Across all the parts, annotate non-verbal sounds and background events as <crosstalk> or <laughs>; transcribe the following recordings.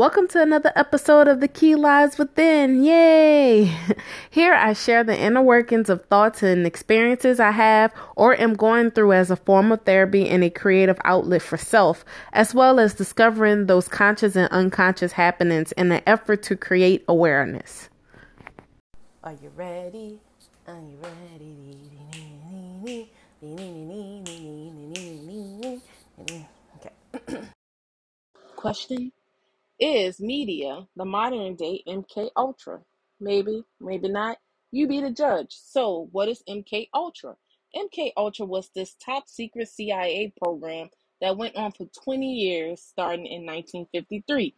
Welcome to another episode of The Key Lies Within. Yay! <laughs> Here I share the inner workings of thoughts and experiences I have or am going through as a form of therapy and a creative outlet for self, as well as discovering those conscious and unconscious happenings in an effort to create awareness. Are you ready? Are you ready? Okay. <coughs> Question is media the modern day MK Ultra? Maybe, maybe not. You be the judge. So, what is MK Ultra? MK Ultra was this top secret CIA program that went on for 20 years starting in 1953.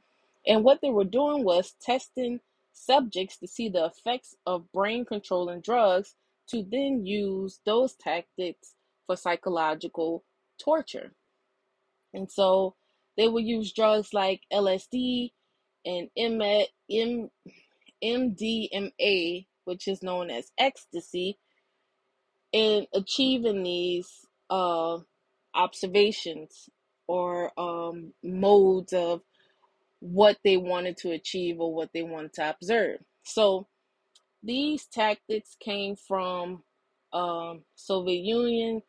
And what they were doing was testing subjects to see the effects of brain controlling drugs to then use those tactics for psychological torture. And so they will use drugs like LSD and MDMA, which is known as ecstasy, in achieving these uh, observations or um, modes of what they wanted to achieve or what they wanted to observe. So these tactics came from um, Soviet Union,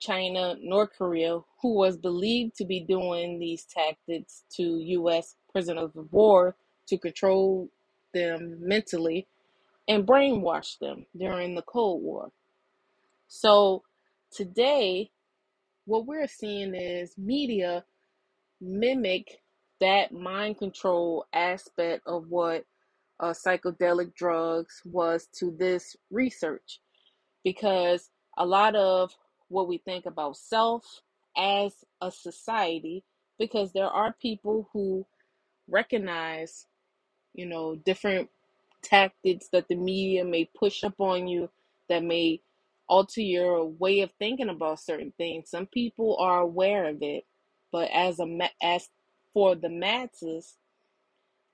China, North Korea, who was believed to be doing these tactics to U.S. prisoners of war to control them mentally and brainwash them during the Cold War. So today, what we're seeing is media mimic that mind control aspect of what uh, psychedelic drugs was to this research because a lot of what we think about self as a society because there are people who recognize you know different tactics that the media may push up on you that may alter your way of thinking about certain things. Some people are aware of it but as a as for the masses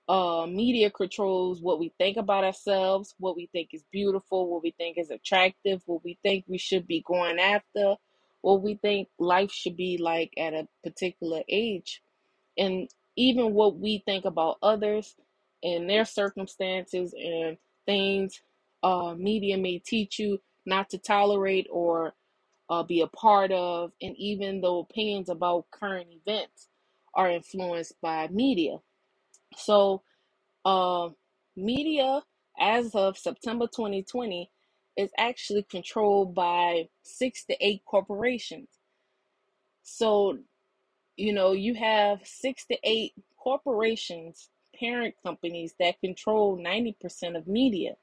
uh, media controls what we think about ourselves, what we think is beautiful, what we think is attractive, what we think we should be going after, what we think life should be like at a particular age, and even what we think about others and their circumstances and things. Uh, media may teach you not to tolerate or uh, be a part of, and even though opinions about current events are influenced by media. So, uh, media as of September 2020 is actually controlled by six to eight corporations. So, you know, you have six to eight corporations, parent companies that control 90% of media.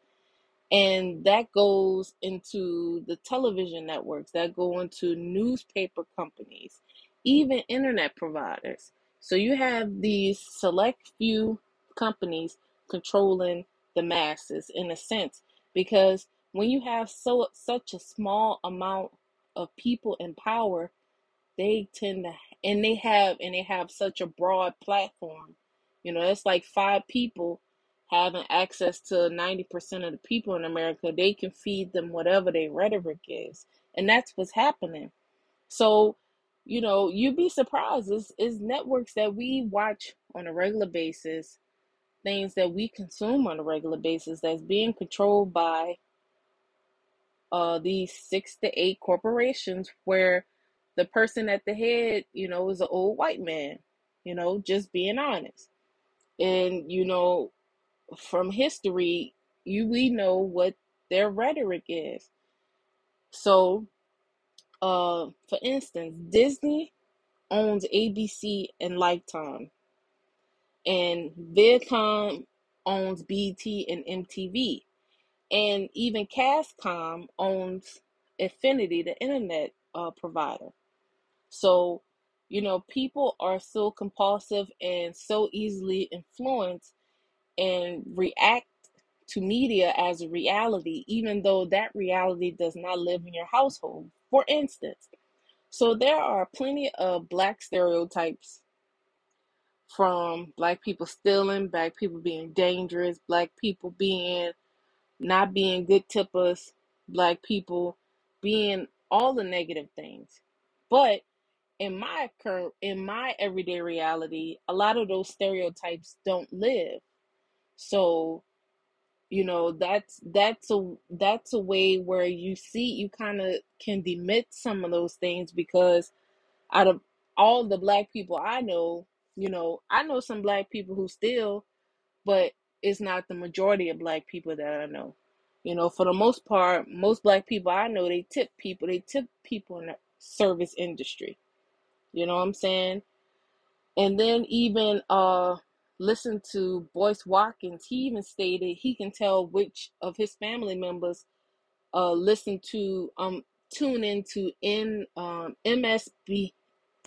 And that goes into the television networks, that go into newspaper companies, even internet providers. So you have these select few companies controlling the masses in a sense because when you have so such a small amount of people in power they tend to and they have and they have such a broad platform. You know it's like five people having access to 90% of the people in america. They can feed them whatever their rhetoric is and that's what's happening. So you know you'd be surprised it's, it's networks that we watch on a regular basis things that we consume on a regular basis that's being controlled by uh, these six to eight corporations where the person at the head, you know, is an old white man, you know, just being honest. And, you know, from history, you we know what their rhetoric is. So, uh, for instance, Disney owns ABC and Lifetime and Viacom owns BT and MTV, and even Castcom owns Xfinity, the internet uh, provider. So, you know, people are so compulsive and so easily influenced and react to media as a reality, even though that reality does not live in your household. For instance, so there are plenty of black stereotypes from black people stealing, black people being dangerous, black people being not being good tippers, black people being all the negative things. But in my current in my everyday reality, a lot of those stereotypes don't live. So, you know, that's that's a that's a way where you see you kind of can demit some of those things because out of all the black people I know, you know, I know some black people who still, but it's not the majority of black people that I know. You know, for the most part, most black people I know, they tip people, they tip people in the service industry. You know what I'm saying? And then even uh listen to Boyce Watkins, he even stated he can tell which of his family members uh listen to um tune into in um MSB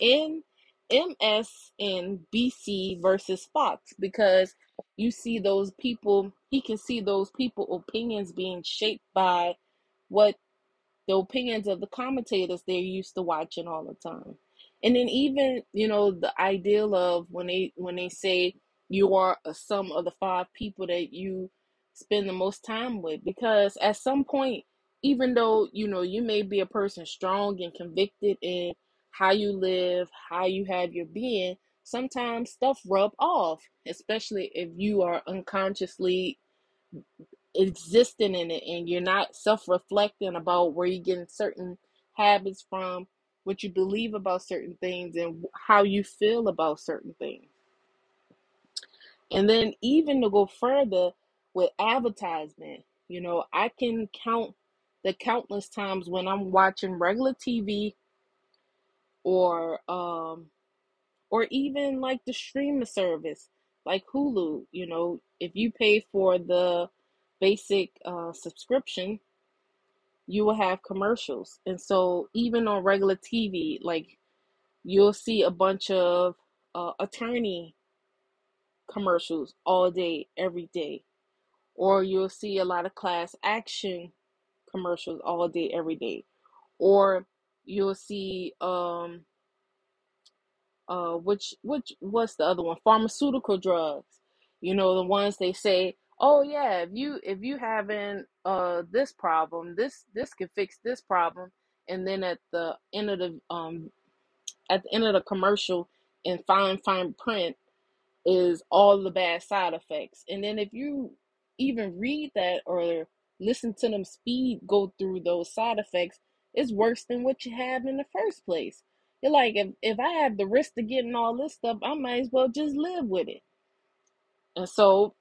in MS and BC versus Fox because you see those people he can see those people opinions being shaped by what the opinions of the commentators they're used to watching all the time. And then even, you know, the ideal of when they when they say you are a sum of the five people that you spend the most time with. Because at some point even though, you know, you may be a person strong and convicted in how you live, how you have your being, sometimes stuff rub off, especially if you are unconsciously existing in it and you're not self-reflecting about where you're getting certain habits from what you believe about certain things and how you feel about certain things and then even to go further with advertisement you know i can count the countless times when i'm watching regular tv or um or even like the streaming service like hulu you know if you pay for the basic uh, subscription you will have commercials. And so even on regular TV, like you'll see a bunch of uh, attorney commercials all day, every day. Or you'll see a lot of class action commercials all day, every day. Or you'll see um uh which which what's the other one? Pharmaceutical drugs. You know, the ones they say, "Oh yeah, if you if you having uh this problem, this this can fix this problem." And then at the end of the um at the end of the commercial in fine fine print is all the bad side effects. And then if you even read that or listen to them speed go through those side effects, it's worse than what you have in the first place. You're like, if, if I have the risk of getting all this stuff, I might as well just live with it. And so,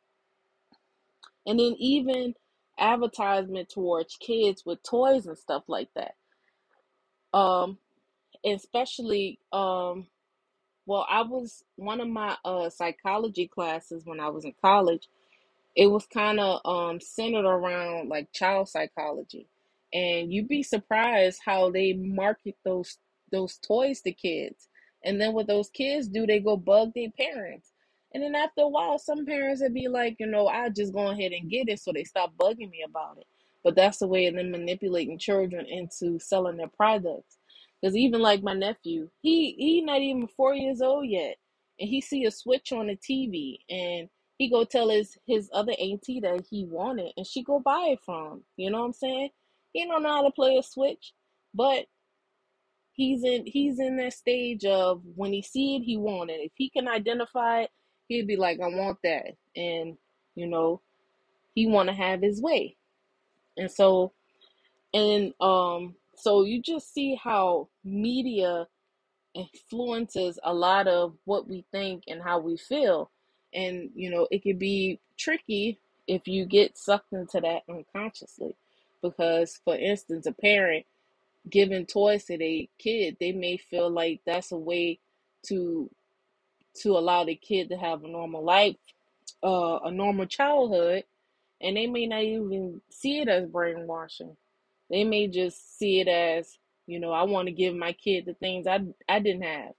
and then even advertisement towards kids with toys and stuff like that. Um, especially um well, I was one of my uh psychology classes when I was in college it was kind of um centered around like child psychology. And you'd be surprised how they market those those toys to kids. And then what those kids do they go bug their parents. And then after a while some parents would be like you know i just go ahead and get it so they stop bugging me about it. But that's the way of them manipulating children into selling their products because even like my nephew he he not even four years old yet and he see a switch on the tv and he go tell his his other auntie that he wanted and she go buy it from. You know what I'm saying? He don't know how to play a switch, but he's in he's in that stage of when he see it, he want it. If he can identify it, he'd be like, I want that. And, you know, he wanna have his way. And so and um so you just see how media influences a lot of what we think and how we feel. And, you know, it could be tricky if you get sucked into that unconsciously. Because, for instance, a parent giving toys to their kid, they may feel like that's a way to to allow the kid to have a normal life, uh, a normal childhood, and they may not even see it as brainwashing. They may just see it as, you know, I want to give my kid the things I I didn't have,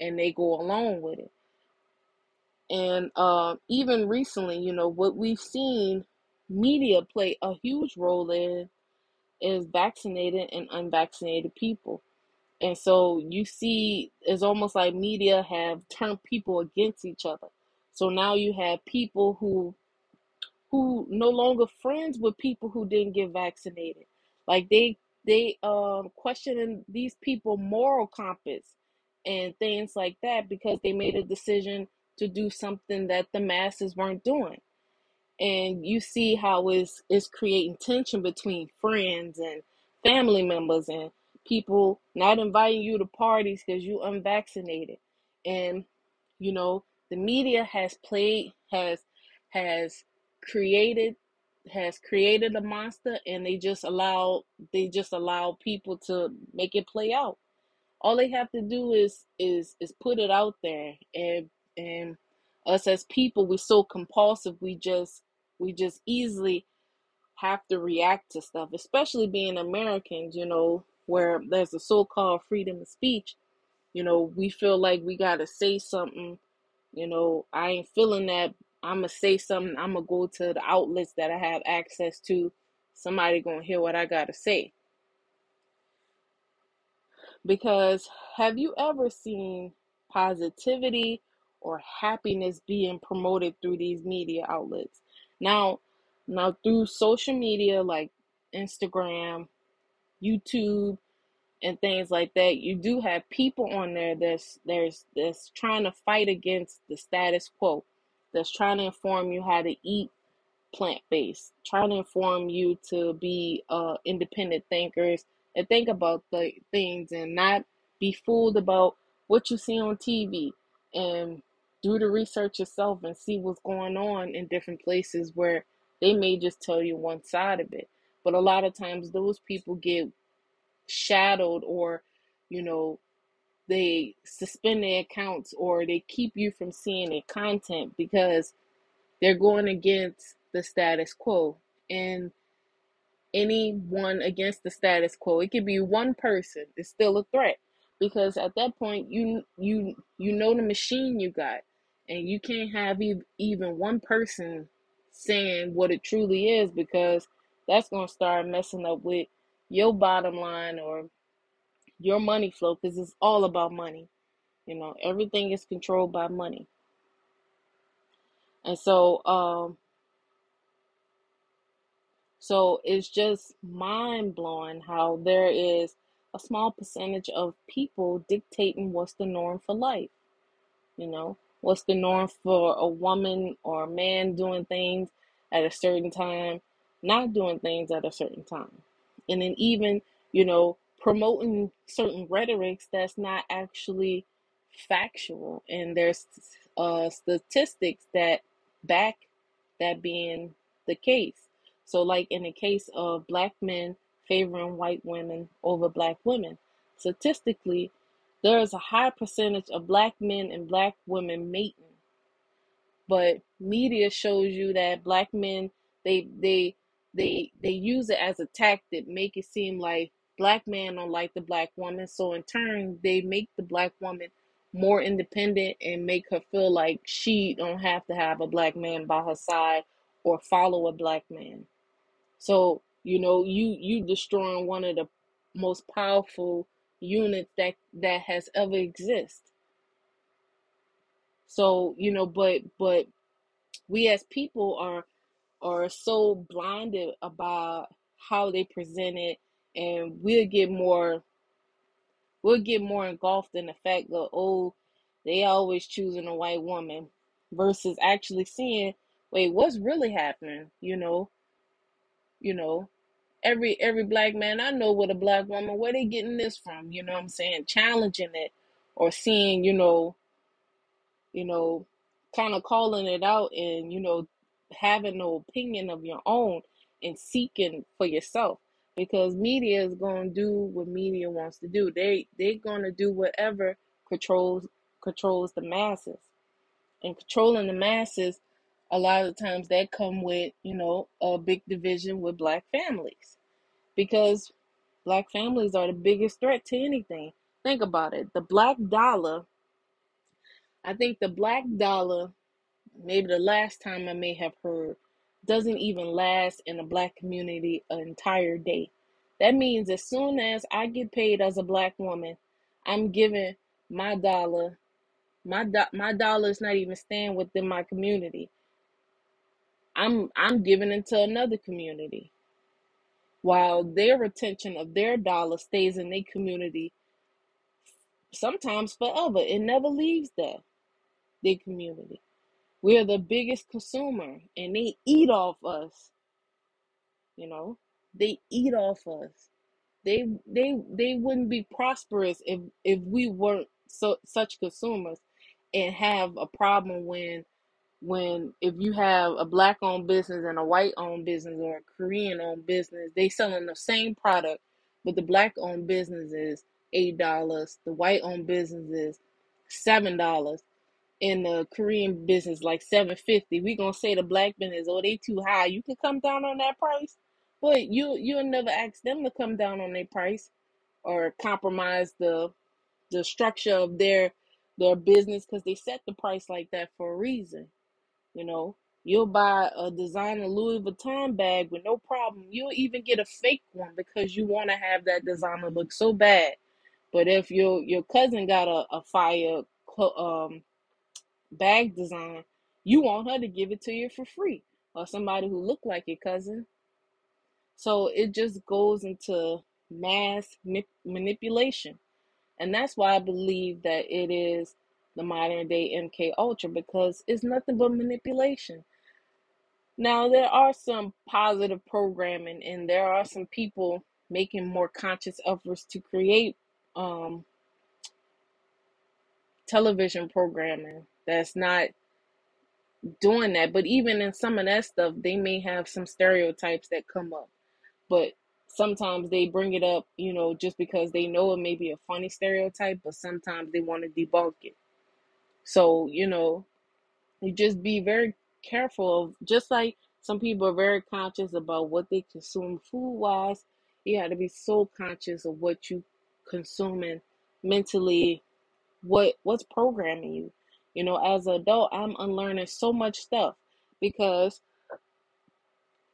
and they go along with it. And uh, even recently, you know, what we've seen media play a huge role in is vaccinated and unvaccinated people. And so you see, it's almost like media have turned people against each other. So now you have people who who no longer friends with people who didn't get vaccinated. Like they they um questioning these people moral compass and things like that because they made a decision to do something that the masses weren't doing. And you see how it's, it's creating tension between friends and family members and people not inviting you to parties because you unvaccinated. And you know the media has played has has created has created a monster and they just allow they just allow people to make it play out. All they have to do is is is put it out there. And and us as people we're so compulsive. We just we just easily have to react to stuff especially being americans you know where there's a so-called freedom of speech. You know we feel like we got to say something. You know i ain't feeling that i'm gonna say something i'm gonna go to the outlets that i have access to. Somebody gonna hear what i gotta say. Because have you ever seen positivity or happiness being promoted through these media outlets? Now, now through social media like Instagram, YouTube, and things like that, you do have people on there that's there's that's trying to fight against the status quo, that's trying to inform you how to eat plant based, trying to inform you to be uh, independent thinkers and think about the things and not be fooled about what you see on TV and do the research yourself and see what's going on in different places where they may just tell you one side of it. But a lot of times those people get shadowed or, you know, they suspend their accounts or they keep you from seeing their content because they're going against the status quo. And anyone against the status quo, it could be one person, it's still a threat. Because at that point you you you know the machine you got. And you can't have even one person saying what it truly is because that's going to start messing up with your bottom line or your money flow because it's all about money. You know, everything is controlled by money. And so um So it's just mind blowing how there is a small percentage of people dictating what's the norm for life. You know, what's the norm for a woman or a man doing things at a certain time, not doing things at a certain time. And then even, you know, promoting certain rhetorics that's not actually factual. And there's uh, statistics that back that being the case. So, like in the case of black men favoring white women over black women, statistically, there is a high percentage of black men and black women mating, but media shows you that black men they they they they use it as a tactic, make it seem like black men don't like the black woman, so in turn they make the black woman more independent and make her feel like she don't have to have a black man by her side or follow a black man. So, you know, you you destroying one of the most powerful units that that has ever exist. So, you know, but but we as people are are so blinded about how they present it and we'll get more we'll get more engulfed in the fact that oh they always choosing a white woman versus actually seeing wait what's really happening you know you know every every black man I know with a black woman, where they getting this from? You know what I'm saying? Challenging it or seeing, you know, you know, kind of calling it out and, you know, having no opinion of your own and seeking for yourself. Because media is gonna do what media wants to do. They they're gonna do whatever controls controls the masses. And controlling the masses a lot of times that come with, you know, a big division with black families because black families are the biggest threat to anything. Think about it. The black dollar, I think the black dollar, maybe the last time I may have heard, doesn't even last in the black community an entire day. That means as soon as I get paid as a black woman, I'm giving my dollar, my do- my dollar is not even staying within my community. I'm I'm giving it to another community while their retention of their dollar stays in their community sometimes forever. It never leaves there, their community. We're the biggest consumer and they eat off us, you know. They eat off us. They they they wouldn't be prosperous if if we weren't so such consumers and have a problem when when if you have a black owned business and a white owned business or a Korean owned business, they selling the same product, but the black owned business is eight dollars, the white owned business is seven dollars, and the Korean business like seven fifty. We gonna say the black business, oh they too high. You can come down on that price, but you you'll never ask them to come down on their price or compromise the the structure of their their business because they set the price like that for a reason you know, you'll buy a designer Louis Vuitton bag with no problem. You'll even get a fake one because you want to have that designer look so bad. But if your your cousin got a, a fire um bag design, you want her to give it to you for free or somebody who look like your cousin. So it just goes into mass manipulation. And that's why I believe that it is the modern day MK Ultra because it's nothing but manipulation. Now, there are some positive programming, and there are some people making more conscious efforts to create um, television programming that's not doing that. But even in some of that stuff, they may have some stereotypes that come up. But sometimes they bring it up, you know, just because they know it may be a funny stereotype, but sometimes they want to debunk it. So, you know, you just be very careful of just like some people are very conscious about what they consume food wise you got to be so conscious of what you consuming mentally what what's programming you you know as an adult i'm unlearning so much stuff because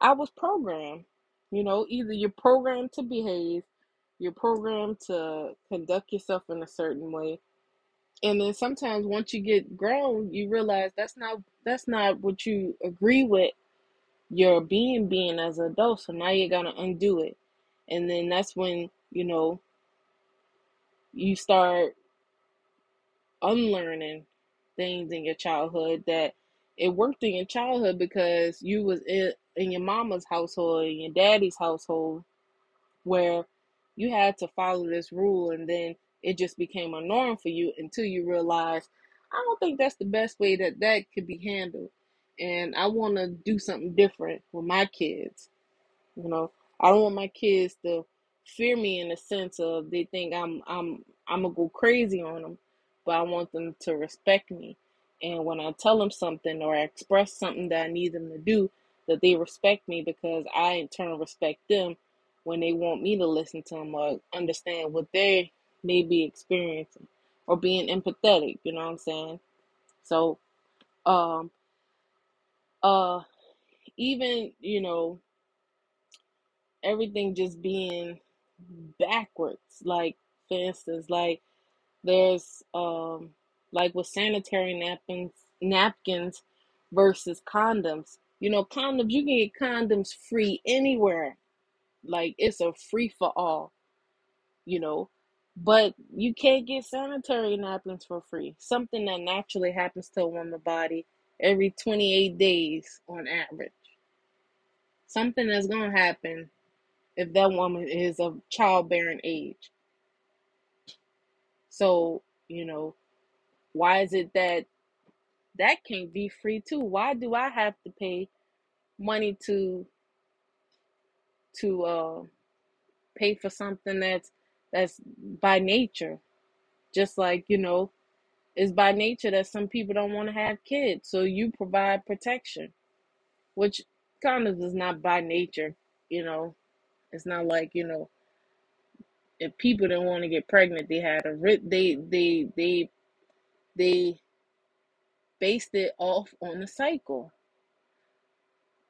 i was programmed you know either you're programmed to behave you're programmed to conduct yourself in a certain way and then sometimes once you get grown you realize that's not that's not what you agree with your being being as an adult so now you gotta undo it. And then that's when you know you start unlearning things in your childhood that it worked in your childhood because you was in, in your mama's household in your daddy's household where you had to follow this rule and then it just became a norm for you until you realized I don't think that's the best way that that could be handled. And I want to do something different with my kids. You know, I don't want my kids to fear me in the sense of they think I'm I'm I'm gonna go crazy on them, but I want them to respect me. And when I tell them something or I express something that I need them to do, that they respect me because I in turn respect them when they want me to listen to them or understand what they may be experiencing or being empathetic, you know what I'm saying? So, um, uh, even, you know, everything just being backwards, like, for instance, like, there's, um, like with sanitary napkins, napkins versus condoms. You know, condoms, you can get condoms free anywhere. Like, it's a free for all, you know. But you can't get sanitary napkins for free. Something that naturally happens to a woman's body every 28 days on average. Something that's to happen if that woman is of childbearing age. So, you know, why is it that that can't be free too? Why do I have to pay money to to uh pay for something that's that's by nature? Just like, you know, it's by nature that some people don't want to have kids. So you provide protection, which kind of is not by nature, you know. It's not like, you know, if people didn't want to get pregnant, they had a rip. they they they they based it off on the cycle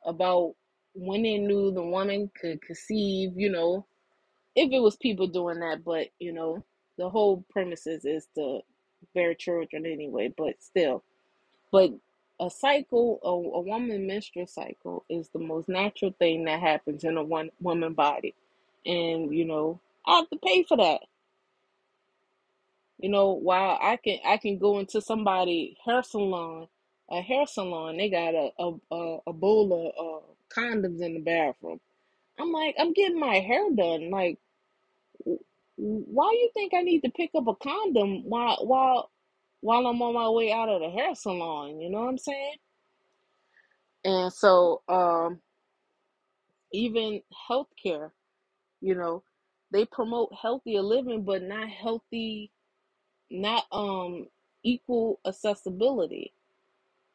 about when they knew the woman could conceive, you know, if it was people doing that, but you know, the whole premises is to bear children anyway, but still. But a cycle, a, a woman menstrual cycle is the most natural thing that happens in a one woman body. And, you know, I have to pay for that. You know, while I can I can go into somebody hair salon, a hair salon, they got a a, a, a bowl of uh, condoms in the bathroom. I'm like, I'm getting my hair done. Like, why you think I need to pick up a condom while while while I'm on my way out of the hair salon? You know what I'm saying? And so, um, even healthcare, you know, they promote healthier living, but not healthy, not um equal accessibility.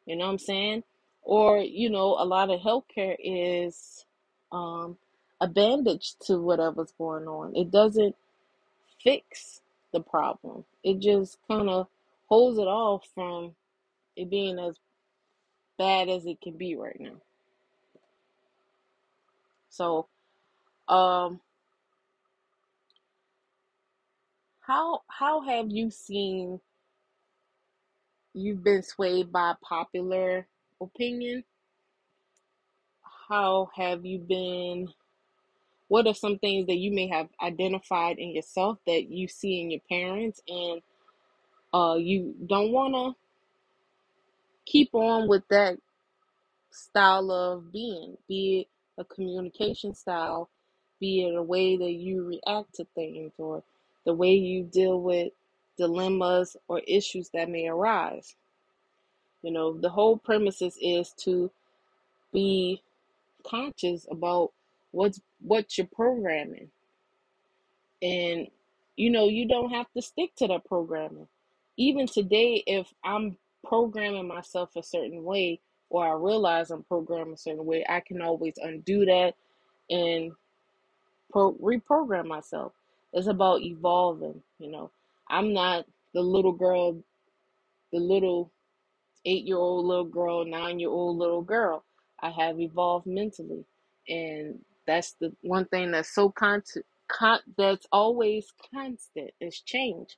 You know what I'm saying? Or, you know, a lot of healthcare is um a bandage to whatever's going on. It doesn't fix the problem. It just kind of holds it off from it being as bad as it can be right now. So, um, how how have you seen you've been swayed by popular opinion? How have you been? What are some things that you may have identified in yourself that you see in your parents, and uh, you don't want to keep on with that style of being, be it a communication style, be it a way that you react to things, or the way you deal with dilemmas or issues that may arise. You know, the whole premises is to be conscious about what's what you're programming. And you know, you don't have to stick to that programming. Even today, if I'm programming myself a certain way, or I realize I'm programming a certain way, I can always undo that and pro- reprogram myself. It's about evolving, you know. I'm not the little girl, the little eight year old little girl, nine year old little girl. I have evolved mentally. And that's the one thing that's so constant, con- that's always constant is change.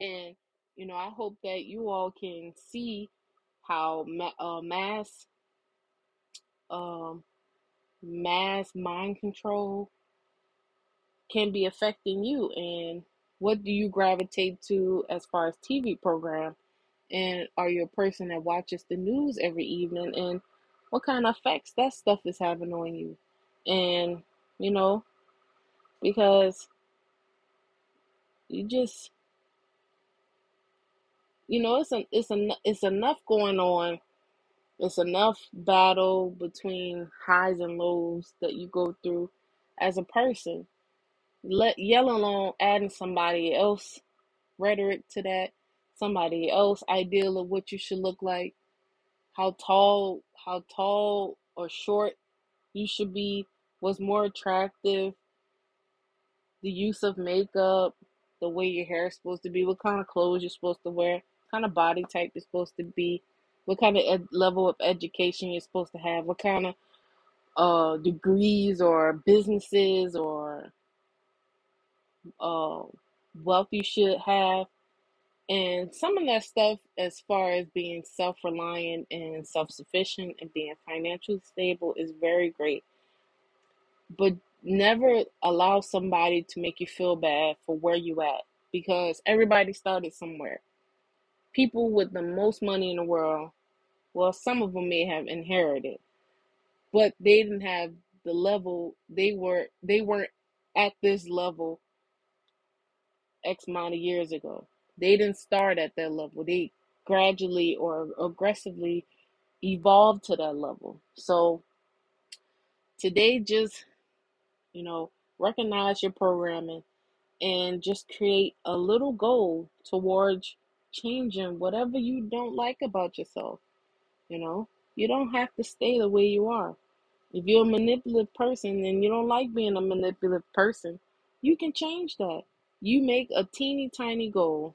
And, you know, I hope that you all can see how ma- uh, mass, um, mass mind control can be affecting you and what do you gravitate to as far as TV program? And are you a person that watches the news every evening? And what kind of effects that stuff is having on you? And you know because you just you know it's a, it's a, it's enough going on. It's enough battle between highs and lows that you go through as a person let yelling alone adding somebody else rhetoric to that somebody else ideal of what you should look like how tall how tall or short you should be what's more attractive the use of makeup the way your hair is supposed to be what kind of clothes you're supposed to wear kind of body type you're supposed to be what kind of ed- level of education you're supposed to have what kind of uh degrees or businesses or uh wealth you should have And some of that stuff, as far as being self reliant and self sufficient and being financially stable, is very great. But never allow somebody to make you feel bad for where you at because everybody started somewhere. People with the most money in the world, well, some of them may have inherited, but they didn't have the level they were they weren't at this level X amount of years ago. They didn't start at that level. They gradually or aggressively evolved to that level. So today, just, you know, recognize your programming and just create a little goal towards changing whatever you don't like about yourself. You know, you don't have to stay the way you are. If you're a manipulative person and you don't like being a manipulative person, you can change that. You make a teeny tiny goal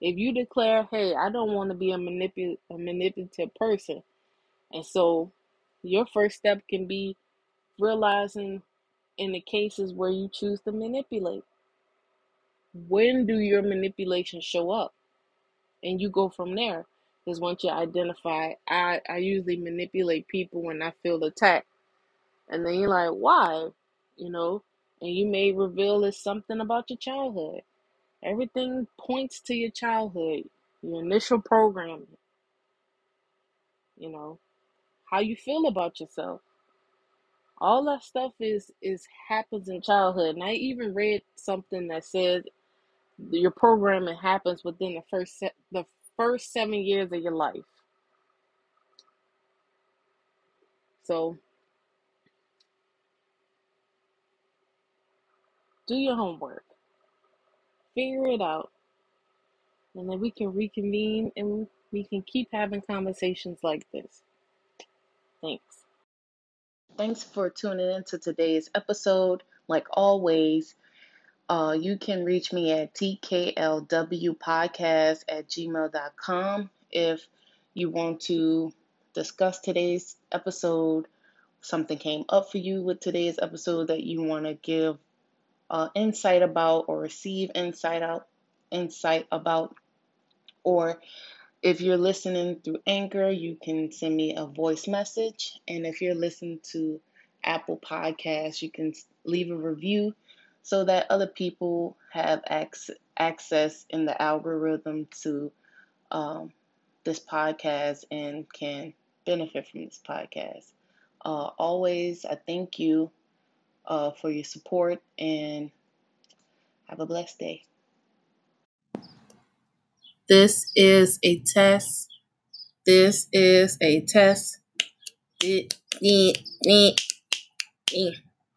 If you declare, hey, I don't want to be a, manipul- a manipulative person, and so your first step can be realizing in the cases where you choose to manipulate, when do your manipulation show up? And you go from there. Because once you identify, I, I usually manipulate people when I feel attacked. And then you're like, why? You know, and you may reveal it's something about your childhood Everything points to your childhood, your initial programming. You know, how you feel about yourself. All that stuff is is happens in childhood. And I even read something that said your programming happens within the first se- the first seven years of your life. So do your homework, figure it out, and then we can reconvene and we can keep having conversations like this. Thanks. Thanks for tuning in to today's episode. Like always, uh, you can reach me at tklwpodcast at gmail.com if you want to discuss today's episode, something came up for you with today's episode that you want to give uh, insight about or receive insight out insight about or if you're listening through Anchor, you can send me a voice message. And if you're listening to Apple Podcasts, you can leave a review so that other people have access in the algorithm to um, this podcast and can benefit from this podcast. Uh, always, I thank you uh, for your support and have a blessed day. This is a test. This is a test.